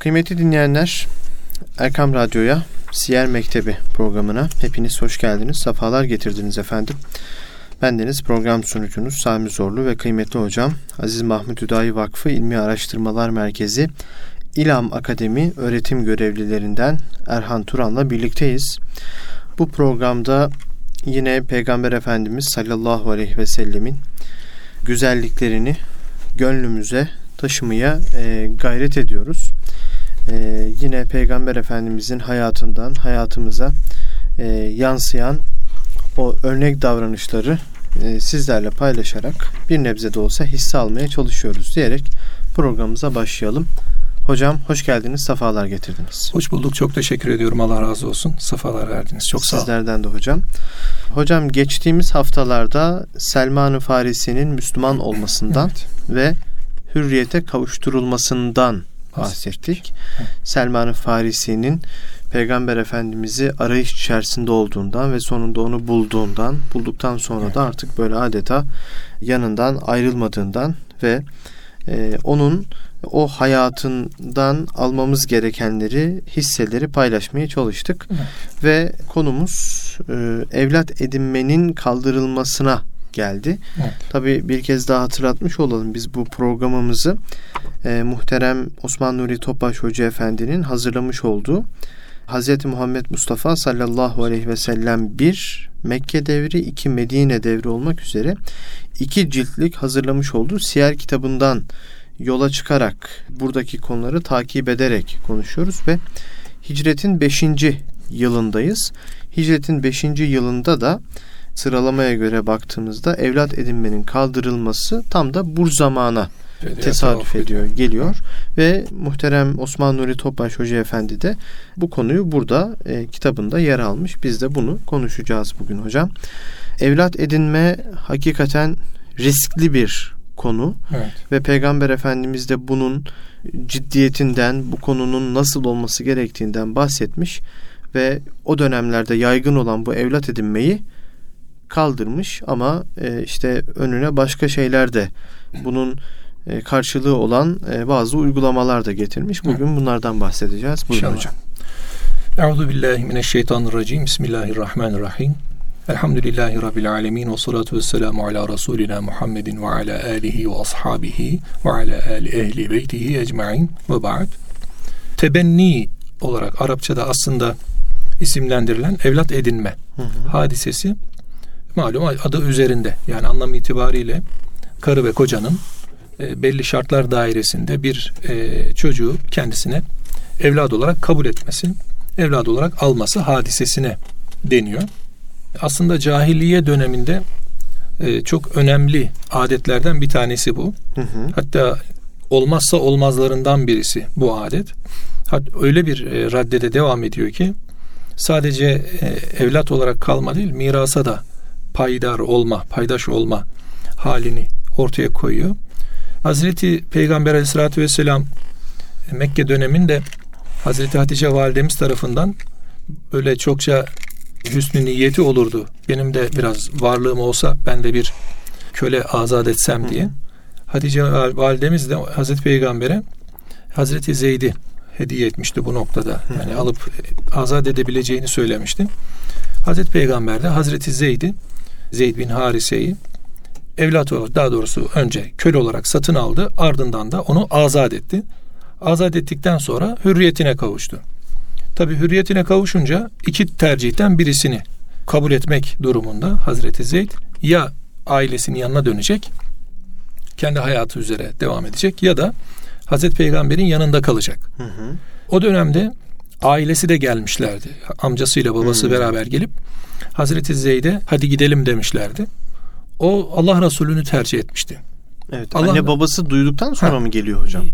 Kıymetli dinleyenler, Erkam Radyo'ya, Siyer Mektebi programına hepiniz hoş geldiniz, sefalar getirdiniz efendim. Bendeniz program sunucunuz Sami Zorlu ve kıymetli hocam Aziz Mahmut Hüdayi Vakfı İlmi Araştırmalar Merkezi İLAM Akademi öğretim görevlilerinden Erhan Turan'la birlikteyiz. Bu programda yine Peygamber Efendimiz sallallahu aleyhi ve sellemin güzelliklerini gönlümüze taşımaya e, gayret ediyoruz. E, yine Peygamber Efendimizin hayatından hayatımıza e, yansıyan o örnek davranışları e, sizlerle paylaşarak bir nebze de olsa hisse almaya çalışıyoruz diyerek programımıza başlayalım. Hocam hoş geldiniz, safalar getirdiniz. Hoş bulduk, çok teşekkür ediyorum. Allah razı olsun. Safalar verdiniz. Çok sağ olun. Sizlerden de hocam. Hocam geçtiğimiz haftalarda Selman-ı Farisi'nin Müslüman olmasından evet. ve hürriyete kavuşturulmasından bahsettik. Selman-ı Farisi'nin Peygamber Efendimiz'i arayış içerisinde olduğundan ve sonunda onu bulduğundan, bulduktan sonra evet. da artık böyle adeta yanından ayrılmadığından ve e, onun o hayatından almamız gerekenleri, hisseleri paylaşmaya çalıştık. Evet. Ve konumuz e, evlat edinmenin kaldırılmasına geldi. Evet. Tabii bir kez daha hatırlatmış olalım biz bu programımızı e, muhterem Osman Nuri Topbaş Hoca Efendi'nin hazırlamış olduğu Hz. Muhammed Mustafa sallallahu aleyhi ve sellem bir Mekke devri, iki Medine devri olmak üzere iki ciltlik hazırlamış olduğu siyer kitabından yola çıkarak buradaki konuları takip ederek konuşuyoruz ve hicretin 5. yılındayız. Hicretin 5. yılında da sıralamaya göre baktığımızda evlat edinmenin kaldırılması tam da bu zamana tesadüf ediyor, geliyor ve muhterem Osman Nuri Topbaş Hoca Efendi de bu konuyu burada e, kitabında yer almış. Biz de bunu konuşacağız bugün hocam. Evlat edinme hakikaten riskli bir konu evet. ve Peygamber Efendimiz de bunun ciddiyetinden, bu konunun nasıl olması gerektiğinden bahsetmiş ve o dönemlerde yaygın olan bu evlat edinmeyi kaldırmış ama e, işte önüne başka şeyler de bunun e, karşılığı olan e, bazı uygulamalar da getirmiş. Bugün bunlardan bahsedeceğiz. Buyurun İnşallah. hocam. Euzu billahi mineşşeytanirracim. Bismillahirrahmanirrahim. Elhamdülillahi Rabbil alemin ve salatu ve selamu ala Resulina Muhammedin ve ala alihi ve ashabihi ve ala ali ehli beytihi ecmain ve ba'd. Tebenni olarak Arapçada aslında isimlendirilen evlat edinme hı hı. hadisesi malum adı üzerinde yani anlam itibariyle karı ve kocanın e, belli şartlar dairesinde bir e, çocuğu kendisine evlad olarak kabul etmesi, evlad olarak alması hadisesine deniyor. Aslında cahiliye döneminde e, çok önemli adetlerden bir tanesi bu. Hı hı. Hatta olmazsa olmazlarından birisi bu adet. Hatta öyle bir e, raddede devam ediyor ki sadece e, evlat olarak kalma değil mirasa da payidar olma, paydaş olma halini ortaya koyuyor. Hazreti Peygamber Aleyhisselatü Vesselam e, Mekke döneminde Hazreti Hatice validemiz tarafından böyle çokça hüsnü niyeti olurdu. Benim de biraz varlığım olsa ben de bir köle azat etsem diye. Hatice validemiz de Hazreti Peygamber'e Hazreti Zeyd'i hediye etmişti bu noktada. Yani alıp azat edebileceğini söylemişti. Hazreti Peygamber de Hazreti Zeyd'i Zeyd bin Harise'yi evlat olarak daha doğrusu önce köle olarak satın aldı ardından da onu azat etti. Azat ettikten sonra hürriyetine kavuştu. Tabi hürriyetine kavuşunca iki tercihten birisini kabul etmek durumunda Hazreti Zeyd ya ailesinin yanına dönecek kendi hayatı üzere devam edecek ya da Hazreti Peygamber'in yanında kalacak. Hı hı. O dönemde ailesi de gelmişlerdi. Amcasıyla babası hı. beraber gelip Hazreti Zeyd'e hadi gidelim demişlerdi. O Allah Resulü'nü tercih etmişti. Evet. Allah, anne babası duyduktan sonra ha, mı geliyor hocam?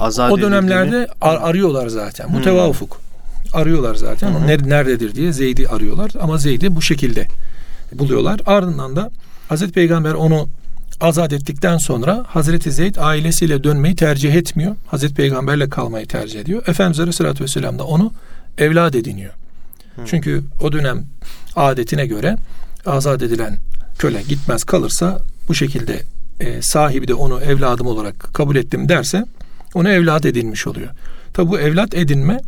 Azade o dönemlerde ar- arıyorlar zaten. Hmm. Mutevafuk. Arıyorlar zaten. Hmm. Nerede, nerededir diye Zeyd'i arıyorlar ama Zeyd'i bu şekilde buluyorlar. Ardından da Hazreti Peygamber onu azat ettikten sonra Hazreti Zeyd ailesiyle dönmeyi tercih etmiyor. Hazreti Peygamberle kalmayı tercih ediyor. Efendimiz Aleyhisselatü Vesselam da onu evlad ediniyor. Çünkü o dönem adetine göre azat edilen köle gitmez kalırsa bu şekilde e, sahibi de onu evladım olarak kabul ettim derse Onu evlat edinmiş oluyor. Tabi bu evlat edinme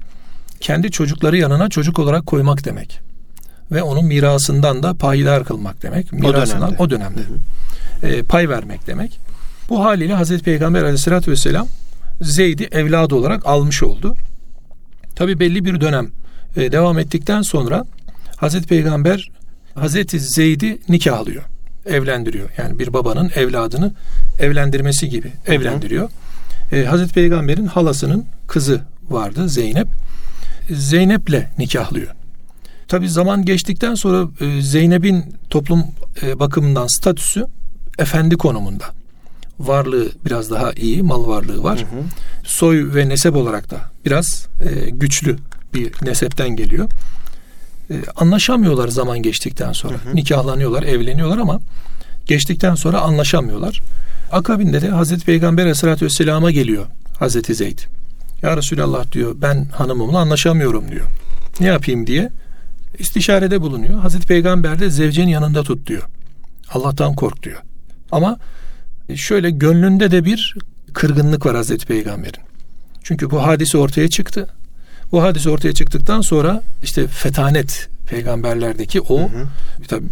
kendi çocukları yanına çocuk olarak koymak demek. Ve onun mirasından da payidar kılmak demek. Mirasından o dönemde. O dönemde. Hı hı. E, pay vermek demek. Bu haliyle Hazreti Peygamber aleyhissalatü vesselam Zeyd'i evladı olarak almış oldu. Tabi belli bir dönem e, devam ettikten sonra Hazreti Peygamber Hazreti Zeyd'i nikahlıyor. Evlendiriyor. Yani bir babanın evladını evlendirmesi gibi evlendiriyor. E, Hazreti Peygamber'in halasının kızı vardı Zeynep. Zeynep'le nikahlıyor. Tabi zaman geçtikten sonra e, Zeynep'in toplum e, bakımından statüsü efendi konumunda. Varlığı biraz daha iyi, mal varlığı var. Hı hı. Soy ve nesep olarak da biraz e, güçlü bir nesepten geliyor. E, anlaşamıyorlar zaman geçtikten sonra. Hı hı. Nikahlanıyorlar, evleniyorlar ama geçtikten sonra anlaşamıyorlar. Akabinde de Hazreti Peygamber Aleyhisselatü Vesselam'a geliyor Hazreti Zeyd. Ya Resulallah diyor ben hanımımla anlaşamıyorum diyor. Ne yapayım diye istişarede bulunuyor. Hazreti Peygamber de zevcenin yanında tut diyor. Allah'tan kork diyor. Ama şöyle gönlünde de bir kırgınlık var Hazreti Peygamber'in. Çünkü bu hadise ortaya çıktı. Bu hadise ortaya çıktıktan sonra işte fetanet peygamberlerdeki o hı hı. tabii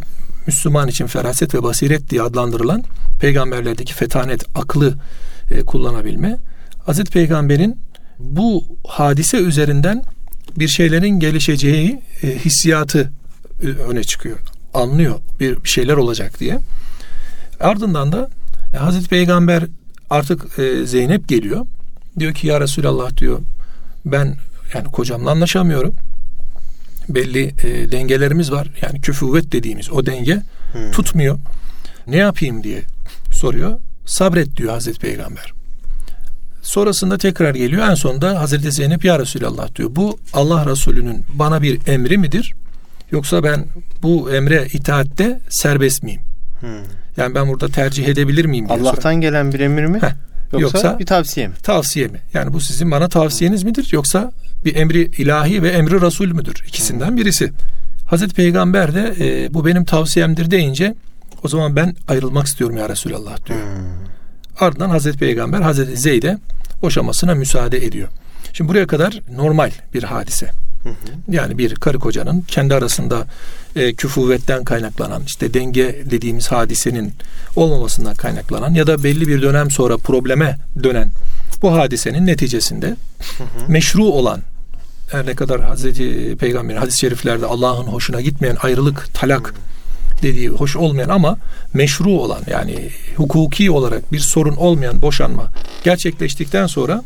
Müslüman için feraset ve basiret diye adlandırılan peygamberlerdeki fetanet, aklı e, kullanabilme Hazreti Peygamber'in bu hadise üzerinden bir şeylerin gelişeceği e, hissiyatı e, öne çıkıyor. Anlıyor bir, bir şeyler olacak diye. Ardından da e, Hazreti Peygamber artık e, Zeynep geliyor. Diyor ki ya Resulallah diyor ben yani kocamla anlaşamıyorum. Belli e, dengelerimiz var. Yani küfüvet dediğimiz o denge hmm. tutmuyor. Ne yapayım diye soruyor. Sabret diyor Hazreti Peygamber. Sonrasında tekrar geliyor. En sonunda Hazreti Zeynep ya Resulallah diyor. Bu Allah Resulü'nün bana bir emri midir? Yoksa ben bu emre itaatte serbest miyim? Hmm. Yani ben burada tercih edebilir miyim? Allah'tan soruyor. gelen bir emir mi? Heh. Yoksa, yoksa bir tavsiye mi? Tavsiye mi? Yani bu sizin bana tavsiyeniz midir? Yoksa bir emri ilahi ve emri Resul müdür? İkisinden birisi. Hazreti Peygamber de e, bu benim tavsiyemdir deyince o zaman ben ayrılmak istiyorum ya Resulallah diyor. Hmm. Ardından Hazreti Peygamber Hazreti Zeyd'e boşamasına müsaade ediyor. Şimdi buraya kadar normal bir hadise. Yani bir karı kocanın kendi arasında e, küfuvetten kaynaklanan işte denge dediğimiz hadisenin olmamasından kaynaklanan ya da belli bir dönem sonra probleme dönen bu hadisenin neticesinde hı hı. meşru olan her ne kadar Hazreti Peygamber'in hadis-i şeriflerde Allah'ın hoşuna gitmeyen ayrılık, talak hı dediği hoş olmayan ama meşru olan yani hukuki olarak bir sorun olmayan boşanma gerçekleştikten sonra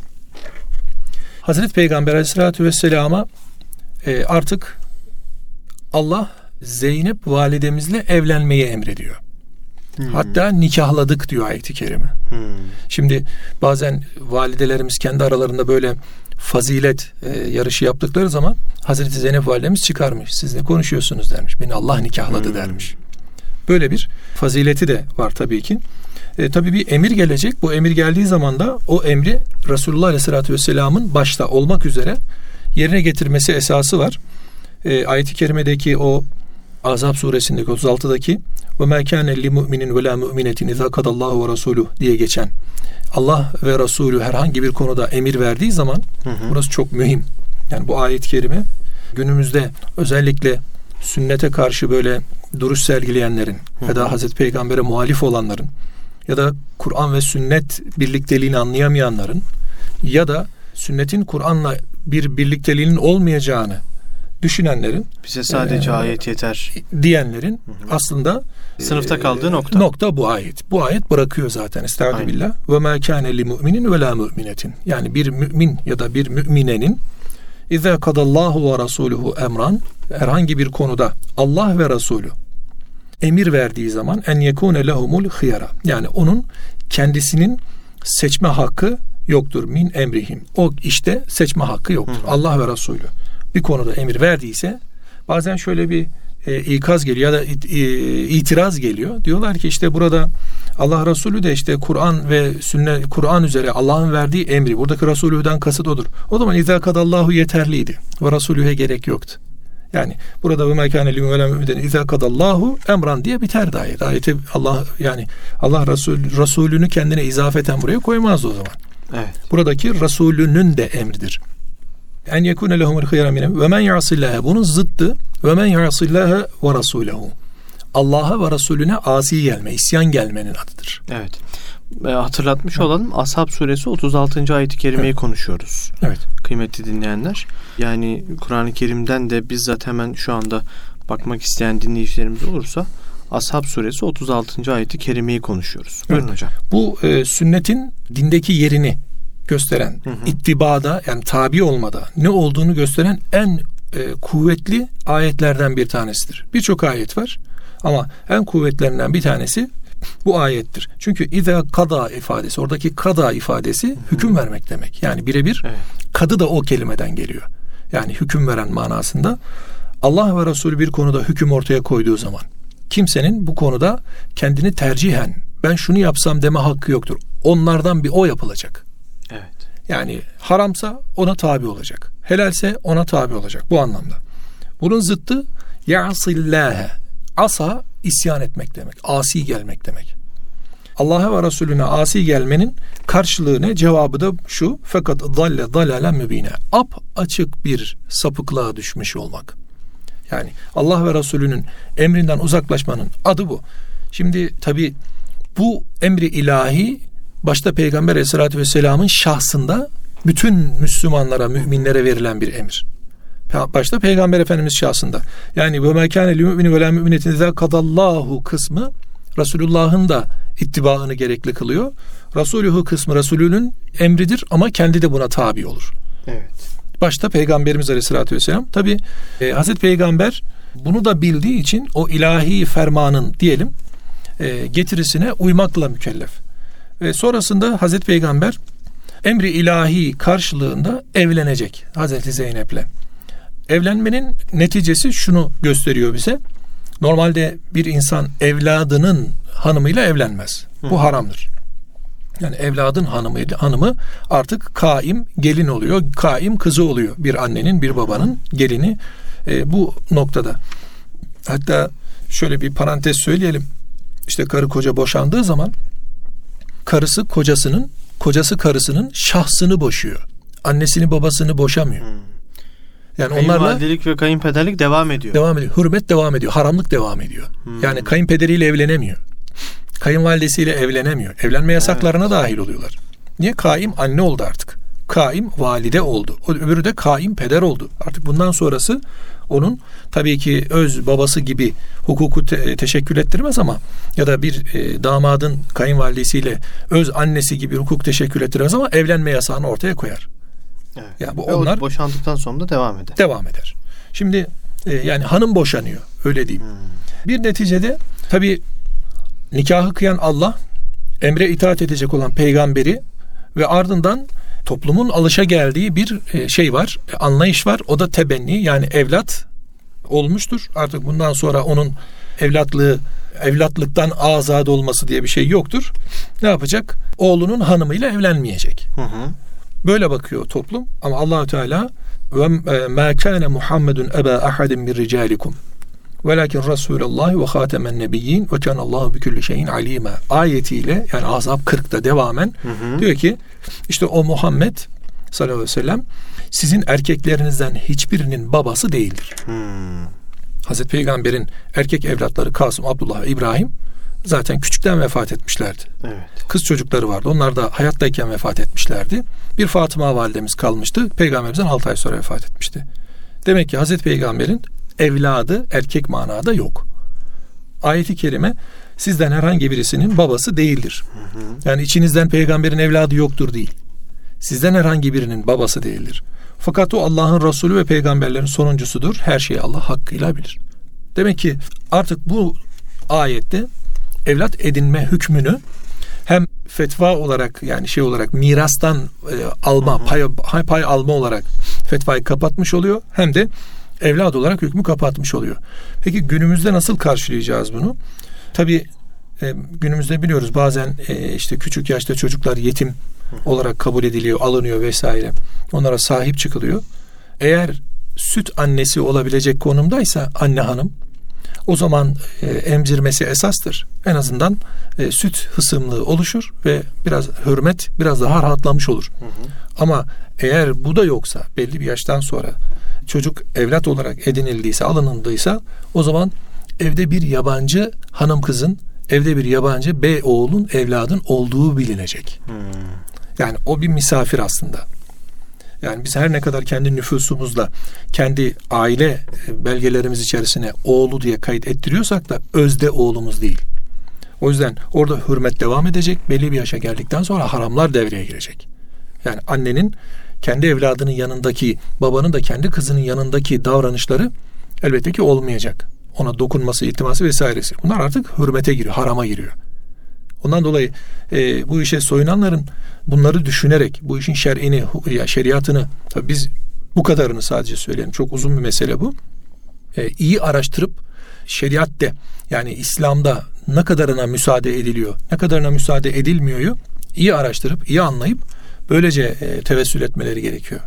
Hazreti Peygamber Aleyhisselatü Vesselam'a e, artık Allah Zeynep validemizle evlenmeyi emrediyor. Hmm. Hatta nikahladık diyor ayeti kerime. Hmm. Şimdi bazen validelerimiz kendi aralarında böyle fazilet e, yarışı yaptıkları zaman Hazreti Zeynep validemiz çıkarmış. Siz ne konuşuyorsunuz dermiş. Beni Allah nikahladı hmm. dermiş. Böyle bir fazileti de var tabii ki. E, tabii bir emir gelecek. Bu emir geldiği zaman da o emri Resulullah Aleyhisselatü Vesselam'ın başta olmak üzere yerine getirmesi esası var. E, ayet-i kerimedeki o Azap suresindeki 36'daki ve mâ kâne li mu'minin ve lâ mu'minetin izâ kadallahu ve rasûluh diye geçen Allah ve Resulü herhangi bir konuda emir verdiği zaman hı hı. burası çok mühim. Yani bu ayet-i kerime günümüzde özellikle sünnete karşı böyle duruş sergileyenlerin hı hı. ya da Hazreti Peygamber'e muhalif olanların ya da Kur'an ve sünnet birlikteliğini anlayamayanların ya da sünnetin Kur'an'la bir birlikteliğinin olmayacağını düşünenlerin bize sadece e, ayet yeter diyenlerin hı hı. aslında sınıfta kaldığı nokta. Nokta bu ayet. Bu ayet bırakıyor zaten. Estağfirullah. Ve ma kana li mu'minin ve la mu'minetin. Yani bir mümin ya da bir müminenin İza kadallahu ve rasuluhu emran herhangi bir konuda Allah ve Resulü emir verdiği zaman en yekune lehumul hıyara. Yani onun kendisinin seçme hakkı yoktur min emrihim. O işte seçme hakkı yoktur. Hı. Allah ve Resulü bir konuda emir verdiyse bazen şöyle bir e, ikaz geliyor ya da e, itiraz geliyor. Diyorlar ki işte burada Allah Resulü de işte Kur'an ve sünnet Kur'an üzere Allah'ın verdiği emri buradaki Resulü'den kasıt odur. O zaman izâ kadallahu yeterliydi. Ve Resulü'ye gerek yoktu. Yani burada ve mekâne li mü'minen izâ kadallahu emran diye biter ayet. Ayeti Allah yani Allah Resul, Resulünü kendine izafeten buraya koymaz o zaman. Evet. Buradaki Resulünün de emridir. En yekune lehumul hayra mine ve men yasillâhe. Bunun zıttı ve men yasillâhe ve rasûlehu. Allah'a ve Resulüne asi gelme, isyan gelmenin adıdır. Evet. E, hatırlatmış olalım. Ashab suresi 36. ayet-i kerimeyi Evet. konuşuyoruz. Evet. Kıymetli dinleyenler. Yani Kur'an-ı Kerim'den de bizzat hemen şu anda bakmak isteyen dinleyicilerimiz olursa Ashab suresi 36. ayeti kerimeyi konuşuyoruz. Buyurun hocam. Bu e, sünnetin dindeki yerini gösteren, Hı hı. ittibada yani tabi olmada ne olduğunu gösteren en e, kuvvetli ayetlerden bir tanesidir. Birçok ayet var ama en kuvvetlerinden bir tanesi bu ayettir. Çünkü iza kada ifadesi, oradaki kada ifadesi hüküm vermek demek. Yani birebir Evet. kadı da o kelimeden geliyor. Yani hüküm veren manasında Allah ve Resulü bir konuda hüküm ortaya koyduğu zaman kimsenin bu konuda kendini tercihen ben şunu yapsam deme hakkı yoktur. Onlardan bir o yapılacak. Evet. Yani haramsa ona tabi olacak. Helalse ona tabi olacak bu anlamda. Bunun zıttı yasillâhe. Asa isyan etmek demek. Asi gelmek demek. Allah'a ve Resulüne asi gelmenin karşılığı ne? Cevabı da şu. Fakat dalle dalalen mübine. Ap açık bir sapıklığa düşmüş olmak. Yani Allah ve Resulünün emrinden uzaklaşmanın adı bu. Şimdi tabi bu emri ilahi başta Peygamber Aleyhisselatü Vesselam'ın şahsında bütün Müslümanlara, müminlere verilen bir emir. Başta Peygamber Efendimiz şahsında. Yani ve mekâne li mümini ve la müminetin izâ kadallahu kısmı Resulullah'ın da ittibaını gerekli kılıyor. Resuluhu kısmı Resulünün emridir ama kendi de buna tabi olur. Evet. Başta Peygamberimiz Aleyhisselatü Vesselam. Tabi e, Hazreti Peygamber bunu da bildiği için o ilahi fermanın diyelim e, getirisine uymakla mükellef. Ve sonrasında Hazreti Peygamber emri ilahi karşılığında evlenecek Hazreti Zeynep'le. Evlenmenin neticesi şunu gösteriyor bize. Normalde bir insan evladının hanımıyla evlenmez. Bu haramdır. Yani evladın hanımı, hanımı artık kaim gelin oluyor. Kaim kızı oluyor. Bir annenin, bir babanın gelini e, bu noktada. Hatta şöyle bir parantez söyleyelim. İşte karı koca boşandığı zaman karısı kocasının, kocası karısının şahsını boşuyor. Annesini babasını boşamıyor. Yani onlarla ve kayınpederlik devam ediyor. devam ediyor. Hürmet devam ediyor. Haramlık devam ediyor. Hmm. Yani kayınpederiyle evlenemiyor. Kayınvalidesiyle evlenemiyor. Evlenme yasaklarına dahil oluyorlar. Niye? Kaim anne oldu artık. Kaim valide oldu. O öbürü de kaim peder oldu. Artık bundan sonrası onun tabii ki öz babası gibi hukuku te- teşekkül ettirmez ama ya da bir e, damadın kayınvalidesiyle öz annesi gibi hukuk teşekkül ettirmez ama evlenme yasağını ortaya koyar. Evet. Ya bu Ve onlar boşandıktan sonra da devam eder. devam eder. Şimdi e, yani hanım boşanıyor öyle diyeyim. Bir neticede tabi nikahı kıyan Allah emre itaat edecek olan peygamberi ve ardından toplumun alışa geldiği bir e, şey var, e, anlayış var. O da tebenni yani evlat olmuştur. Artık bundan sonra onun evlatlığı evlatlıktan azad olması diye bir şey yoktur. Ne yapacak? Oğlunun hanımıyla evlenmeyecek. Hı hı. Böyle bakıyor toplum ama Allahü Teala ve ma kana Muhammedun eba ahadin min ricalikum velakin Resulullah ve hatemen nebiyyin ve kana Allahu bi kulli şeyin alima ayetiyle yani Azap 40'da devamen Hı hı. diyor ki işte o Muhammed sallallahu aleyhi ve sellem sizin erkeklerinizden hiçbirinin babası değildir. Hmm. Hazreti Peygamber'in erkek evlatları Kasım, Abdullah İbrahim zaten küçükten vefat etmişlerdi. Evet. Kız çocukları vardı. Onlar da hayattayken vefat etmişlerdi. Bir Fatıma validemiz kalmıştı. Peygamberimizden 6 ay sonra vefat etmişti. Demek ki Hazreti Peygamber'in evladı erkek manada yok. Ayeti kerime sizden herhangi birisinin babası değildir. Yani içinizden peygamberin evladı yoktur değil. Sizden herhangi birinin babası değildir. Fakat o Allah'ın Resulü ve peygamberlerin sonuncusudur. Her şeyi Allah hakkıyla bilir. Demek ki artık bu ayette evlat edinme hükmünü hem fetva olarak yani şey olarak mirastan e, alma pay, pay alma olarak fetvayı kapatmış oluyor hem de evlat olarak hükmü kapatmış oluyor. Peki günümüzde nasıl karşılayacağız bunu? Tabi e, günümüzde biliyoruz bazen e, işte küçük yaşta çocuklar yetim olarak kabul ediliyor, alınıyor vesaire. Onlara sahip çıkılıyor. Eğer süt annesi olabilecek konumdaysa anne hanım o zaman e, emzirmesi esastır. En azından e, süt hısımlığı oluşur ve biraz hürmet biraz daha rahatlamış olur. Hı hı. Ama eğer bu da yoksa belli bir yaştan sonra çocuk evlat olarak edinildiyse, alınıldıysa o zaman evde bir yabancı hanım kızın, evde bir yabancı bey oğlun, evladın olduğu bilinecek. Hmm. Yani o bir misafir aslında. Yani biz her ne kadar kendi nüfusumuzla kendi aile e, belgelerimiz içerisine oğlu diye kayıt ettiriyorsak da özde oğlumuz değil. O yüzden orada hürmet devam edecek. Belli bir yaşa geldikten sonra haramlar devreye girecek. Yani annenin kendi evladının yanındaki, babanın da kendi kızının yanındaki davranışları elbette ki olmayacak. Ona dokunması, iltiması vesairesi. Bunlar artık hürmete giriyor, harama giriyor. Ondan dolayı e, bu işe soyunanların bunları düşünerek bu işin şer'ini, ya şeriatını tabii biz bu kadarını sadece söyleyelim. Çok uzun bir mesele bu. E, iyi araştırıp şeriatte yani İslam'da ne kadarına müsaade ediliyor, ne kadarına müsaade edilmiyoryu iyi araştırıp, iyi anlayıp böylece e, tevessül etmeleri gerekiyor.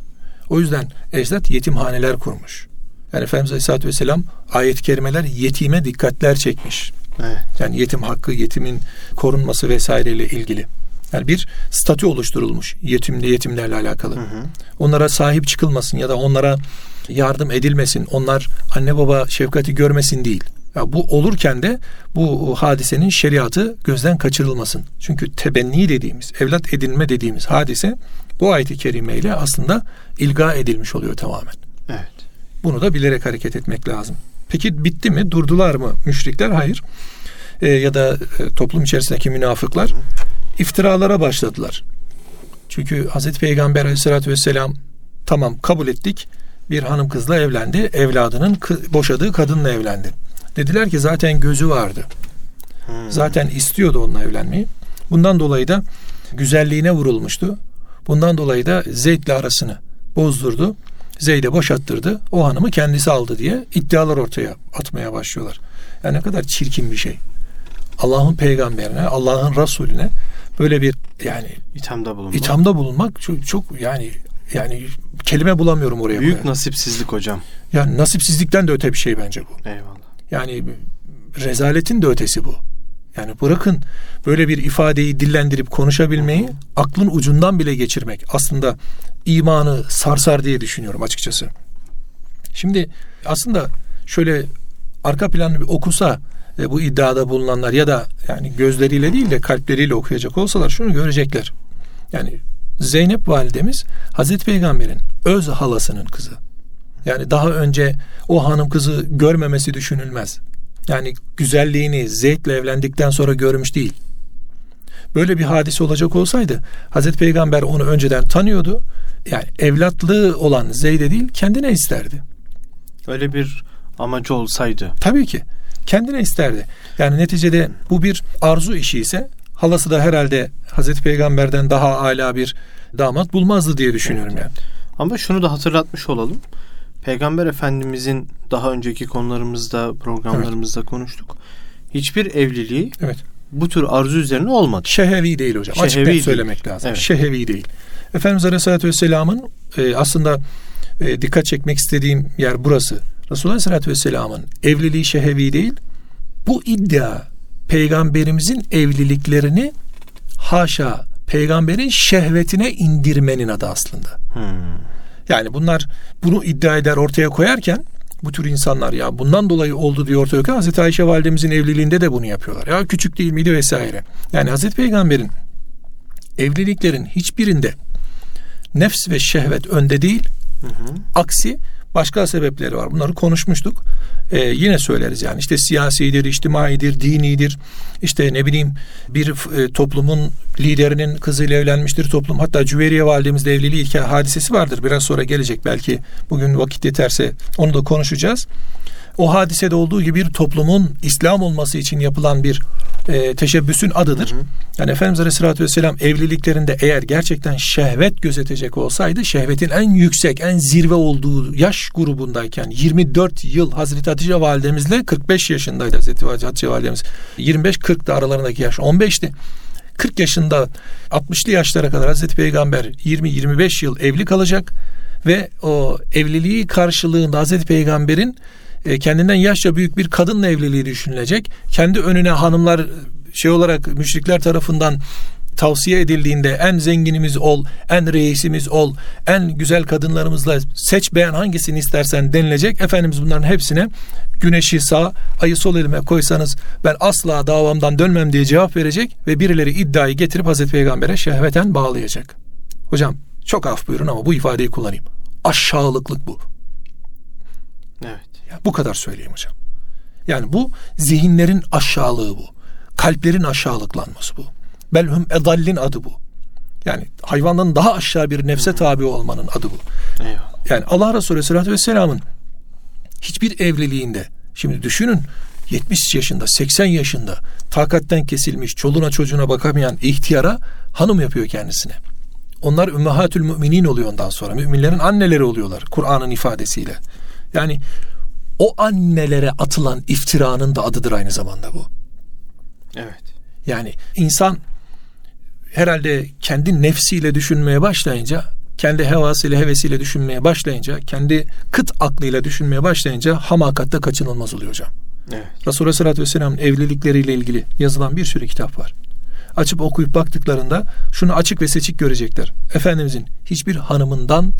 O yüzden ecdat yetimhaneler kurmuş. Yani Efendimiz Aleyhisselatü Vesselam ayet-i kerimeler yetime dikkatler çekmiş. Evet. Yani yetim hakkı, yetimin korunması vesaireyle ilgili. Yani bir statü oluşturulmuş yetimli yetimlerle alakalı. Hı hı. Onlara sahip çıkılmasın ya da onlara yardım edilmesin. Onlar anne baba şefkati görmesin değil. Ya bu olurken de bu hadisenin şeriatı gözden kaçırılmasın. Çünkü tebenni dediğimiz, evlat edinme dediğimiz hadise bu ayeti kerimeyle aslında ilga edilmiş oluyor tamamen. Evet. Bunu da bilerek hareket etmek lazım. Peki bitti mi? Durdular mı müşrikler? Hayır. E, ya da e, toplum içerisindeki münafıklar iftiralara başladılar. Çünkü Hazreti Peygamber aleyhissalatü vesselam tamam kabul ettik bir hanım kızla evlendi. Evladının boşadığı kadınla evlendi. Dediler ki zaten gözü vardı. Hmm. Zaten istiyordu onunla evlenmeyi. Bundan dolayı da güzelliğine vurulmuştu. Bundan dolayı da Zeyd'le arasını bozdurdu. Zeyd'e boşattırdı. O hanımı kendisi aldı diye iddialar ortaya atmaya başlıyorlar. Yani ne kadar çirkin bir şey. Allah'ın peygamberine, Allah'ın Resulüne böyle bir yani ithamda bulunmak. İthamda bulunmak çok, çok yani yani kelime bulamıyorum oraya. Büyük buraya. nasipsizlik hocam. Yani nasipsizlikten de öte bir şey bence bu. Eyvallah. Yani rezaletin de ötesi bu. Yani bırakın böyle bir ifadeyi dillendirip konuşabilmeyi aklın ucundan bile geçirmek aslında imanı sarsar diye düşünüyorum açıkçası. Şimdi aslında şöyle arka planını bir okusa e, bu iddiada bulunanlar ya da yani gözleriyle değil de kalpleriyle okuyacak olsalar şunu görecekler. Yani Zeynep validemiz Hazreti Peygamber'in öz halasının kızı. Yani daha önce o hanım kızı görmemesi düşünülmez. Yani güzelliğini Zeyd'le evlendikten sonra görmüş değil. Böyle bir hadise olacak olsaydı Hazreti Peygamber onu önceden tanıyordu. Yani evlatlığı olan Zeyd'e değil kendine isterdi. Öyle bir amacı olsaydı. Tabii ki. Kendine isterdi. Yani neticede bu bir arzu işi ise halası da herhalde Hazreti Peygamber'den daha ala bir damat bulmazdı diye düşünüyorum evet. yani. Ama şunu da hatırlatmış olalım. Peygamber Efendimizin daha önceki konularımızda, programlarımızda evet. konuştuk. Hiçbir evliliği evet. bu tür arzu üzerine olmadı. Şehevi değil hocam. Şehevi Açık söylemek lazım. Evet. Şehevi değil. Efendimiz Aleyhisselatü Vesselam'ın e, aslında e, dikkat çekmek istediğim yer burası. Resulullah Aleyhisselatü Vesselam'ın evliliği şehevi değil. Bu iddia peygamberimizin evliliklerini haşa peygamberin şehvetine indirmenin adı aslında. Hmm. Yani bunlar bunu iddia eder ortaya koyarken bu tür insanlar ya bundan dolayı oldu diye ortaya koyarken Hazreti Ayşe validemizin evliliğinde de bunu yapıyorlar. Ya küçük değil miydi vesaire. Yani Hazreti Peygamber'in evliliklerin hiçbirinde nefs ve şehvet önde değil. Hı hı. Aksi başka sebepleri var. Bunları konuşmuştuk. Ee, yine söyleriz yani işte siyasidir, içtimaidir, dinidir. İşte ne bileyim bir e, toplumun liderinin kızıyla evlenmiştir toplum. Hatta Cüveriye validemizle evliliği hikaye hadisesi vardır. Biraz sonra gelecek belki bugün vakit yeterse onu da konuşacağız o hadisede olduğu gibi bir toplumun İslam olması için yapılan bir e, teşebbüsün adıdır. Hı hı. Yani Efendimiz Aleyhisselatü Vesselam evliliklerinde eğer gerçekten şehvet gözetecek olsaydı şehvetin en yüksek, en zirve olduğu yaş grubundayken 24 yıl Hazreti Hatice validemizle 45 yaşındaydı Hazreti Hatice validemiz. 25-40 da aralarındaki yaş 15'ti. 40 yaşında 60'lı yaşlara kadar Hazreti Peygamber 20-25 yıl evli kalacak ve o evliliği karşılığında Hazreti Peygamber'in e, kendinden yaşça büyük bir kadınla evliliği düşünülecek. Kendi önüne hanımlar şey olarak müşrikler tarafından tavsiye edildiğinde en zenginimiz ol, en reisimiz ol, en güzel kadınlarımızla seç beğen hangisini istersen denilecek. Efendimiz bunların hepsine güneşi sağ, ayı sol elime koysanız ben asla davamdan dönmem diye cevap verecek ve birileri iddiayı getirip Hazreti Peygamber'e şehveten bağlayacak. Hocam çok af buyurun ama bu ifadeyi kullanayım. Aşağılıklık bu. Ya bu kadar söyleyeyim hocam. Yani bu zihinlerin aşağılığı bu. Kalplerin aşağılıklanması bu. Belhum edallin adı bu. Yani hayvandan daha aşağı bir nefse tabi olmanın adı bu. Eyvallah. Yani Allah Resulü Aleyhisselatü Vesselam'ın hiçbir evliliğinde şimdi düşünün 70 yaşında 80 yaşında takatten kesilmiş çoluğuna çocuğuna bakamayan ihtiyara hanım yapıyor kendisine. Onlar ümmehatül müminin oluyor ondan sonra. Müminlerin anneleri oluyorlar Kur'an'ın ifadesiyle. Yani o annelere atılan iftiranın da adıdır aynı zamanda bu. Evet. Yani insan herhalde kendi nefsiyle düşünmeye başlayınca, kendi hevasıyla, hevesiyle düşünmeye başlayınca, kendi kıt aklıyla düşünmeye başlayınca hamakatta kaçınılmaz oluyor hocam. Evet. Resulullah Aleyhisselatü Vesselam'ın evlilikleriyle ilgili yazılan bir sürü kitap var. Açıp okuyup baktıklarında şunu açık ve seçik görecekler. Efendimizin hiçbir hanımından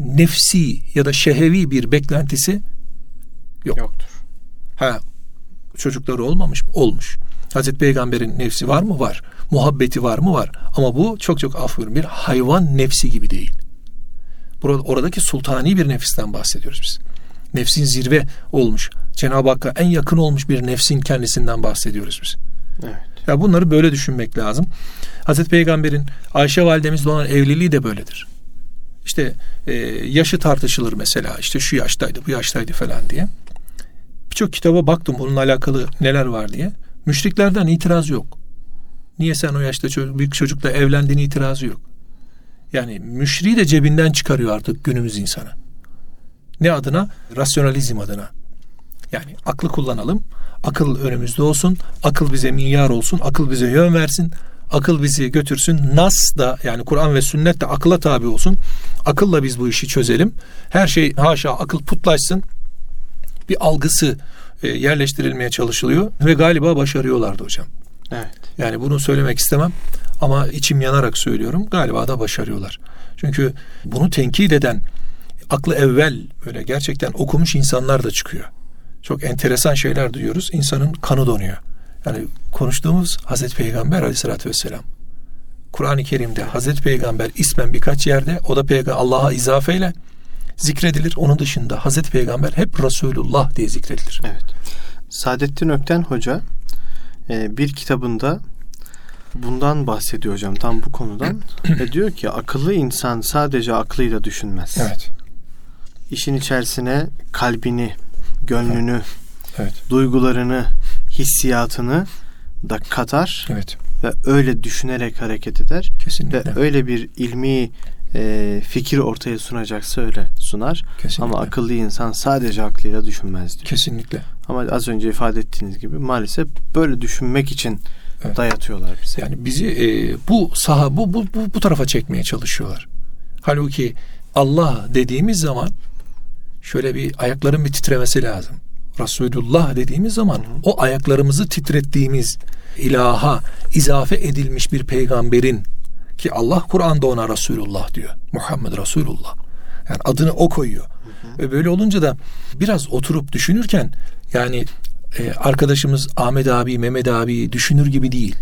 nefsi ya da şehevi bir beklentisi yok. Yoktur. Ha çocukları olmamış mı? Olmuş. Hazreti Peygamber'in nefsi var mı? Var. Muhabbeti var mı? Var. Ama bu çok çok af buyurun, bir hayvan nefsi gibi değil. Burada oradaki sultani bir nefisten bahsediyoruz biz. Nefsin zirve olmuş. Cenab-ı Hakk'a en yakın olmuş bir nefsin kendisinden bahsediyoruz biz. Evet. Ya bunları böyle düşünmek lazım. Hazreti Peygamber'in Ayşe validemizle olan evliliği de böyledir. İşte e, yaşı tartışılır mesela. İşte şu yaştaydı, bu yaştaydı falan diye. Birçok kitaba baktım bununla alakalı neler var diye. Müşriklerden itiraz yok. Niye sen o yaşta çocuk, büyük çocukla evlendiğini itirazı yok. Yani müşriği de cebinden çıkarıyor artık günümüz insanı. Ne adına? Rasyonalizm adına. Yani aklı kullanalım. Akıl önümüzde olsun. Akıl bize minyar olsun. Akıl bize yön versin. Akıl bizi götürsün. Nas da yani Kur'an ve sünnet de akılla tabi olsun. Akılla biz bu işi çözelim. Her şey haşa akıl putlaşsın. Bir algısı e, yerleştirilmeye çalışılıyor ve galiba başarıyorlardı hocam. Evet. Yani bunu söylemek istemem ama içim yanarak söylüyorum. Galiba da başarıyorlar. Çünkü bunu tenkit eden aklı evvel böyle gerçekten okumuş insanlar da çıkıyor. Çok enteresan şeyler duyuyoruz. İnsanın kanı donuyor. Yani konuştuğumuz Hazreti Peygamber aleyhissalatü vesselam. Kur'an-ı Kerim'de Hazreti Peygamber ismen birkaç yerde o da peygamber Allah'a izafeyle zikredilir. Onun dışında Hazreti Peygamber hep Resulullah diye zikredilir. Evet. Saadettin Ökten Hoca e, bir kitabında bundan bahsediyor hocam tam bu konudan ve diyor ki akıllı insan sadece aklıyla düşünmez. Evet. İşin içerisine kalbini, gönlünü, Evet. duygularını, hissiyatını da katar Evet. ve öyle düşünerek hareket eder Kesinlikle. ve öyle bir ilmi e, fikir ortaya sunacaksa öyle sunar. Kesinlikle. Ama akıllı insan sadece aklıyla düşünmez diyor. Kesinlikle. Ama az önce ifade ettiğiniz gibi maalesef böyle düşünmek için Evet. dayatıyorlar bize. Yani bizi e, bu saha bu, bu bu bu tarafa çekmeye çalışıyorlar. Halbuki Allah dediğimiz zaman şöyle bir ayakların bir titremesi lazım. Resulullah dediğimiz zaman o ayaklarımızı titrettiğimiz ilaha izafe edilmiş bir peygamberin ki Allah Kur'an'da ona Resulullah diyor. Muhammed Resulullah. Yani adını o koyuyor. Ve böyle olunca da biraz oturup düşünürken yani e, arkadaşımız Ahmet abi, Mehmet abi düşünür gibi değil.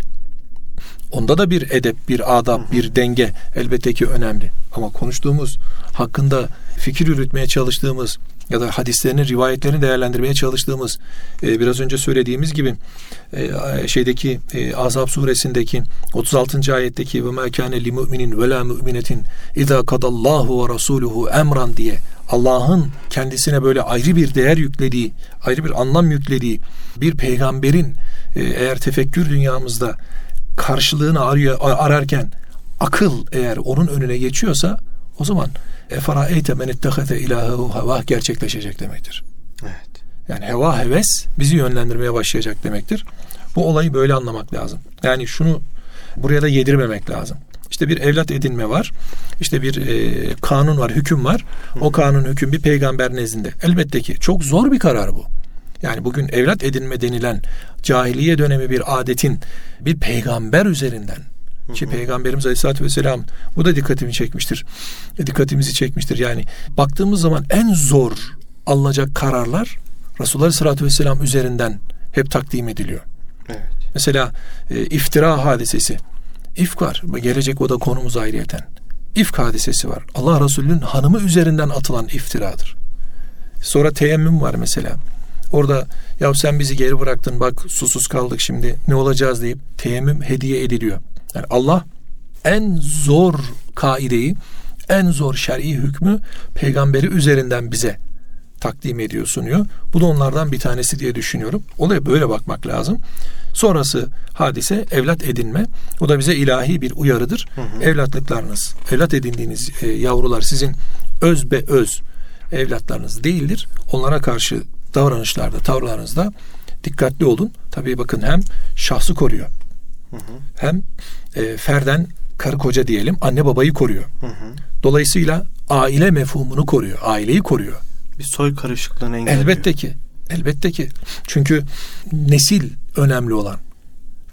Onda da bir edep, bir adab, bir denge elbette ki önemli. Ama konuştuğumuz, hakkında fikir yürütmeye çalıştığımız ya da hadislerini, rivayetlerini değerlendirmeye çalıştığımız e, biraz önce söylediğimiz gibi e, şeydeki e, Azab suresindeki 36. ayetteki ve ma kana li mu'minin ve la mu'minetin iza kadallahu ve rasuluhu emran diye Allah'ın kendisine böyle ayrı bir değer yüklediği, ayrı bir anlam yüklediği bir peygamberin e, eğer tefekkür dünyamızda karşılığını arıyor, ararken akıl eğer onun önüne geçiyorsa o zaman eferaeyte men ittehate ilahehu heva gerçekleşecek demektir. Evet. Yani heva heves bizi yönlendirmeye başlayacak demektir. Bu olayı böyle anlamak lazım. Yani şunu buraya da yedirmemek lazım. İşte bir evlat edinme var. İşte bir e, kanun var, hüküm var. O kanun hüküm bir peygamber nezdinde. Elbette ki çok zor bir karar bu. Yani bugün evlat edinme denilen cahiliye dönemi bir adetin bir peygamber üzerinden ki Peygamberimiz Aleyhisselatü Vesselam bu da dikkatimi çekmiştir. E, dikkatimizi çekmiştir. Yani baktığımız zaman en zor alınacak kararlar Resulullah Aleyhisselatü Vesselam üzerinden hep takdim ediliyor. Evet. Mesela e, iftira hadisesi. İfk var. Gelecek o da konumuz ayrıyeten. İfk hadisesi var. Allah Resulü'nün hanımı üzerinden atılan iftiradır. Sonra teyemmüm var mesela. Orada ya sen bizi geri bıraktın bak susuz kaldık şimdi ne olacağız deyip teyemmüm hediye ediliyor. Yani Allah en zor kaideyi, en zor şer'i hükmü peygamberi üzerinden bize takdim ediyor, sunuyor. Bu da onlardan bir tanesi diye düşünüyorum. Olaya böyle bakmak lazım. Sonrası hadise evlat edinme. O da bize ilahi bir uyarıdır. Hı hı. Evlatlıklarınız, evlat edindiğiniz e, yavrular sizin öz be öz evlatlarınız değildir. Onlara karşı davranışlarda, tavırlarınızda dikkatli olun. Tabii bakın hem şahsı koruyor. Hı hı. Hem e, ferden karı koca diyelim anne babayı koruyor. Hı hı. Dolayısıyla aile mefhumunu koruyor. Aileyi koruyor. Bir soy karışıklığını engelliyor. Elbette ki. Elbette ki. Çünkü nesil önemli olan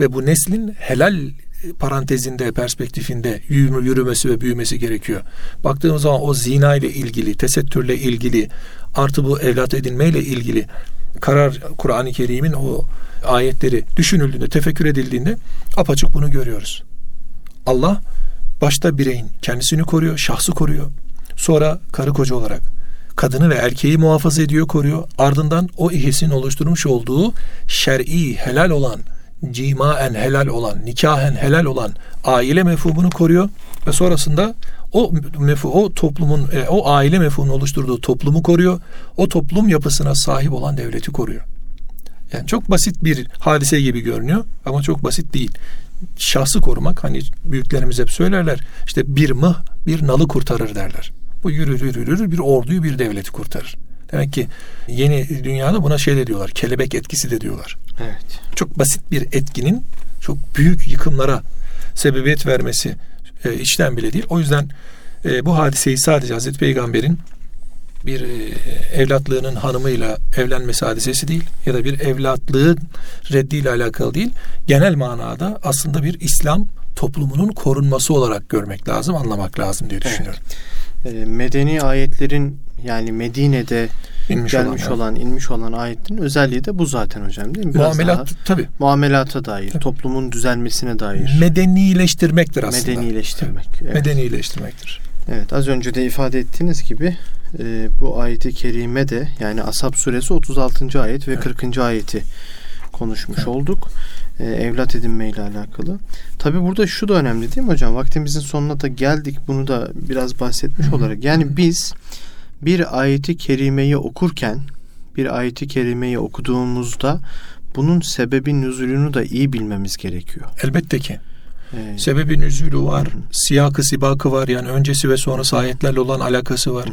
ve bu neslin helal parantezinde, perspektifinde yürümesi ve büyümesi gerekiyor. Baktığımız zaman o zina ile ilgili, tesettürle ilgili, artı bu evlat edinme ile ilgili karar Kur'an-ı Kerim'in o ayetleri düşünüldüğünde, tefekkür edildiğinde apaçık bunu görüyoruz. Allah başta bireyin kendisini koruyor, şahsı koruyor. Sonra karı koca olarak kadını ve erkeği muhafaza ediyor, koruyor. Ardından o ihisin oluşturmuş olduğu şer'i helal olan, cimaen helal olan, nikahen helal olan aile mefhumunu koruyor ve sonrasında o mefhu, o toplumun, e, o aile mefhumunu oluşturduğu toplumu koruyor. O toplum yapısına sahip olan devleti koruyor. Yani çok basit bir hadise gibi görünüyor ama çok basit değil. Şahsı korumak hani büyüklerimiz hep söylerler. İşte bir mıh bir nalı kurtarır derler. Bu yürür yürür yürür bir orduyu bir devleti kurtarır. Demek ki yeni dünyada buna şey de diyorlar. Kelebek etkisi de diyorlar. Evet. Çok basit bir etkinin çok büyük yıkımlara sebebiyet vermesi e, içten bile değil. O yüzden e, bu hadiseyi sadece Hazreti Peygamber'in bir e, evlatlığının hanımıyla evlenmesi hadisesi değil ya da bir evlatlığın reddiyle alakalı değil. Genel manada aslında bir İslam toplumunun korunması olarak görmek lazım, anlamak lazım diye düşünüyorum. Evet. E, medeni ayetlerin yani Medine'de inmiş gelmiş olan, olan inmiş olan ayetin özelliği de bu zaten hocam değil mi? Biraz Muamelat tabi. Muamelata dair, tabii. toplumun düzelmesine dair. Medenileştirmektir aslında. Medenileştirmek. Evet. Medenileştirmektir. Evet az önce de ifade ettiğiniz gibi e, bu ayeti kerime de yani Ashab suresi 36. ayet ve evet. 40. ayeti konuşmuş evet. olduk. E, evlat edinme ile alakalı. Tabi burada şu da önemli değil mi hocam? Vaktimizin sonuna da geldik. Bunu da biraz bahsetmiş Hı-hı. olarak. Yani biz bir ayeti kerimeyi okurken bir ayeti kerimeyi okuduğumuzda bunun sebebi nüzulünü da iyi bilmemiz gerekiyor. Elbette ki. Evet. Sebebi nüzulü var, siyakı sibakı var yani öncesi ve sonrası ayetlerle olan alakası var.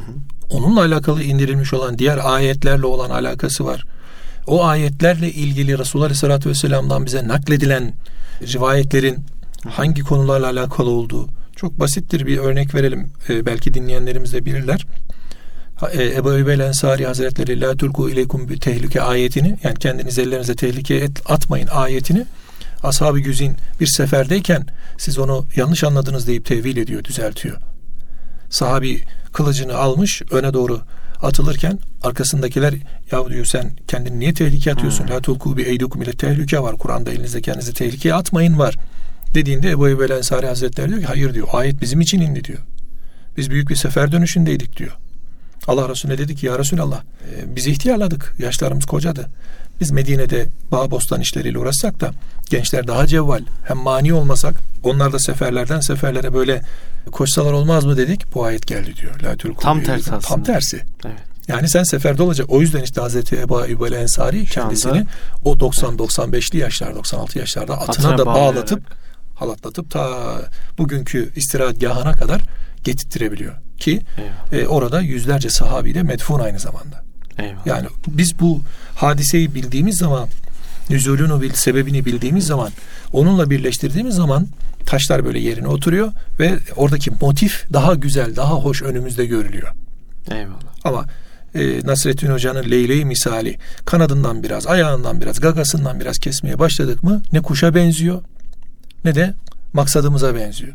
Onunla alakalı indirilmiş olan diğer ayetlerle olan alakası var. O ayetlerle ilgili Resulullah Aleyhisselatü Vesselam'dan bize nakledilen rivayetlerin hangi konularla alakalı olduğu çok basittir bir örnek verelim. Ee, belki dinleyenlerimiz de bilirler. E, Ebu Eyyub Ensari Hazretleri La tulku ileykum bir tehlike ayetini yani kendiniz ellerinize tehlikeye et, atmayın ayetini ashab-ı güzin bir seferdeyken siz onu yanlış anladınız deyip tevil ediyor, düzeltiyor. Sahabi kılıcını almış öne doğru atılırken arkasındakiler ya diyor sen kendini niye tehlikeye atıyorsun? Hmm. La tulku bi eydukum ile tehlike var. Kur'an'da elinizde kendinizi tehlikeye atmayın var. Dediğinde Ebu Eyyub Ensari Hazretleri diyor ki hayır diyor ayet bizim için indi diyor. Biz büyük bir sefer dönüşündeydik diyor. Allah Resulüne dedi ki ya Resulallah e, biz ihtiyarladık. Yaşlarımız kocadı. Biz Medine'de bağ bostan işleriyle uğraşsak da gençler daha cevval hem mani olmasak onlar da seferlerden seferlere böyle koşsalar olmaz mı dedik. Bu ayet geldi diyor. La Tam tersi aslında. Tam tersi. Evet. Yani sen seferde olacak. O yüzden işte Hazreti Ebu Eyyub Ensari kendisini o 90-95'li yaşlar 96 yaşlarda atına, atına da bağlatıp halatlatıp ta bugünkü istirahatgahına kadar getirtirebiliyor ki e, orada yüzlerce sahabi de medfun aynı zamanda. Eyvallah. Yani biz bu hadiseyi bildiğimiz zaman nüzulunu bil, sebebini bildiğimiz zaman, onunla birleştirdiğimiz zaman taşlar böyle yerine oturuyor ve oradaki motif daha güzel, daha hoş önümüzde görülüyor. Eyvallah. Ama e, Nasrettin Hoca'nın Leyleği misali kanadından biraz, ayağından biraz, gagasından biraz kesmeye başladık mı ne kuşa benziyor ne de maksadımıza benziyor.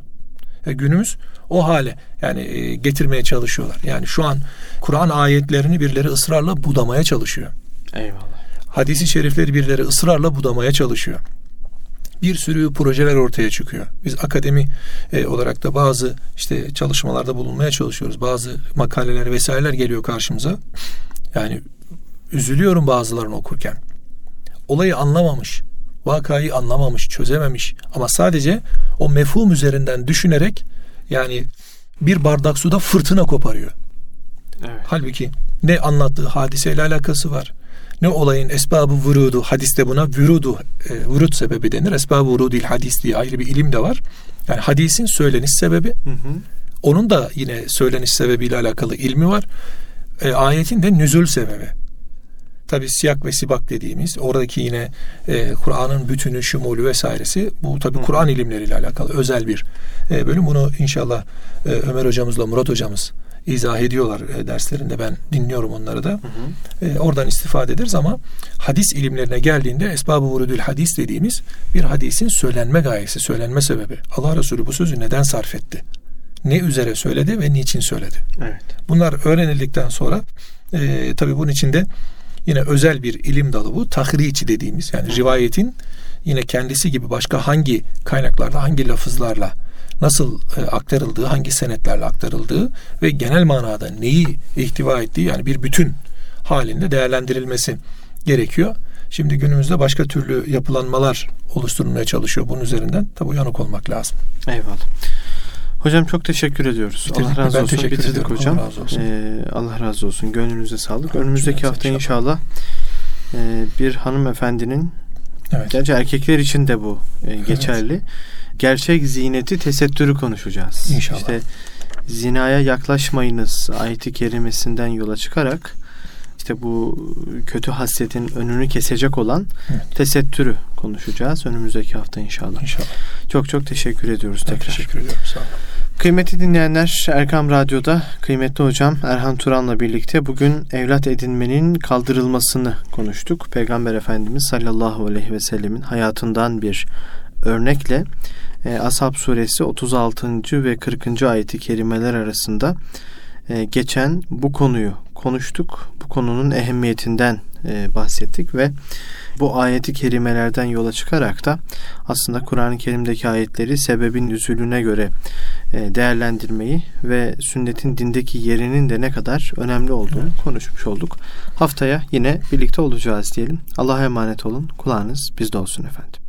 E, günümüz o hale yani e, getirmeye çalışıyorlar. Yani şu an Kur'an ayetlerini birileri ısrarla budamaya çalışıyor. Eyvallah. Hadisi şerifleri birileri ısrarla budamaya çalışıyor. Bir sürü projeler ortaya çıkıyor. Biz akademi e, olarak da bazı işte çalışmalarda bulunmaya çalışıyoruz. Bazı makaleler vesaireler geliyor karşımıza. Yani üzülüyorum bazılarını okurken. Olayı anlamamış, vakayı anlamamış, çözememiş ama sadece o mefhum üzerinden düşünerek yani bir bardak suda fırtına koparıyor. Evet. Halbuki ne anlattığı hadiseyle alakası var. Ne olayın esbabı vurudu, hadiste buna vurudu, e, vurut sebebi denir. Esbabı vurudil hadis diye ayrı bir ilim de var. Yani hadisin söyleniş sebebi, Hı hı. onun da yine söyleniş sebebiyle alakalı ilmi var. E, ayetin de nüzul sebebi. Tabi siyak ve sibak dediğimiz oradaki yine e, Kur'an'ın bütünü, şumulü vesairesi bu tabi Kur'an ilimleriyle alakalı özel bir e, bölüm. Bunu inşallah e, Ömer hocamızla Murat hocamız izah ediyorlar e, derslerinde. Ben dinliyorum onları da. Hı hı. E, oradan istifade ederiz ama hadis ilimlerine geldiğinde esbab-ı vurudül hadis dediğimiz bir hadisin söylenme gayesi, söylenme sebebi. Allah Resulü bu sözü neden sarf etti? Ne üzere söyledi ve niçin söyledi? Evet. Bunlar öğrenildikten sonra e, tabi bunun içinde yine özel bir ilim dalı bu. Tahriçi dediğimiz yani rivayetin yine kendisi gibi başka hangi kaynaklarda hangi lafızlarla nasıl e, aktarıldığı, hangi senetlerle aktarıldığı ve genel manada neyi ihtiva ettiği yani bir bütün halinde değerlendirilmesi gerekiyor. Şimdi günümüzde başka türlü yapılanmalar oluşturulmaya çalışıyor bunun üzerinden. Tabi uyanık olmak lazım. Eyvallah. Hocam çok teşekkür ediyoruz. Bitirdik Allah razı Ben olsun. Bitirdik ediyorum. hocam. Allah razı olsun. Ee, Allah razı olsun. Gönlünüze sağlık. Önümüzdeki Cümlemize hafta inşallah. e, bir hanımefendinin Evet. gerçi erkekler için de bu e, geçerli. Gerçek ziyneti tesettürü konuşacağız. İnşallah. İşte zinaya yaklaşmayınız ayeti kerimesinden yola çıkarak işte bu kötü hasletin önünü kesecek olan Evet. tesettürü konuşacağız önümüzdeki hafta inşallah. İnşallah. Çok çok teşekkür ediyoruz Ben tekrar. teşekkür ediyorum. Sağ olun. Kıymetli dinleyenler Erkam Radyo'da kıymetli hocam Erhan Turan'la birlikte bugün evlat edinmenin kaldırılmasını konuştuk. Peygamber Efendimiz sallallahu aleyhi ve sellemin hayatından bir örnekle e, Ashab suresi 36. ve 40. ayeti kerimeler arasında e, geçen bu konuyu konuştuk. Bu konunun ehemmiyetinden e, bahsettik ve bu ayeti kerimelerden yola çıkarak da aslında Kur'an-ı Kerim'deki ayetleri sebebin üzülüne göre e, değerlendirmeyi ve sünnetin dindeki yerinin de ne kadar önemli olduğunu konuşmuş olduk. Haftaya yine birlikte olacağız diyelim. Allah'a emanet olun. Kulağınız bizde olsun efendim.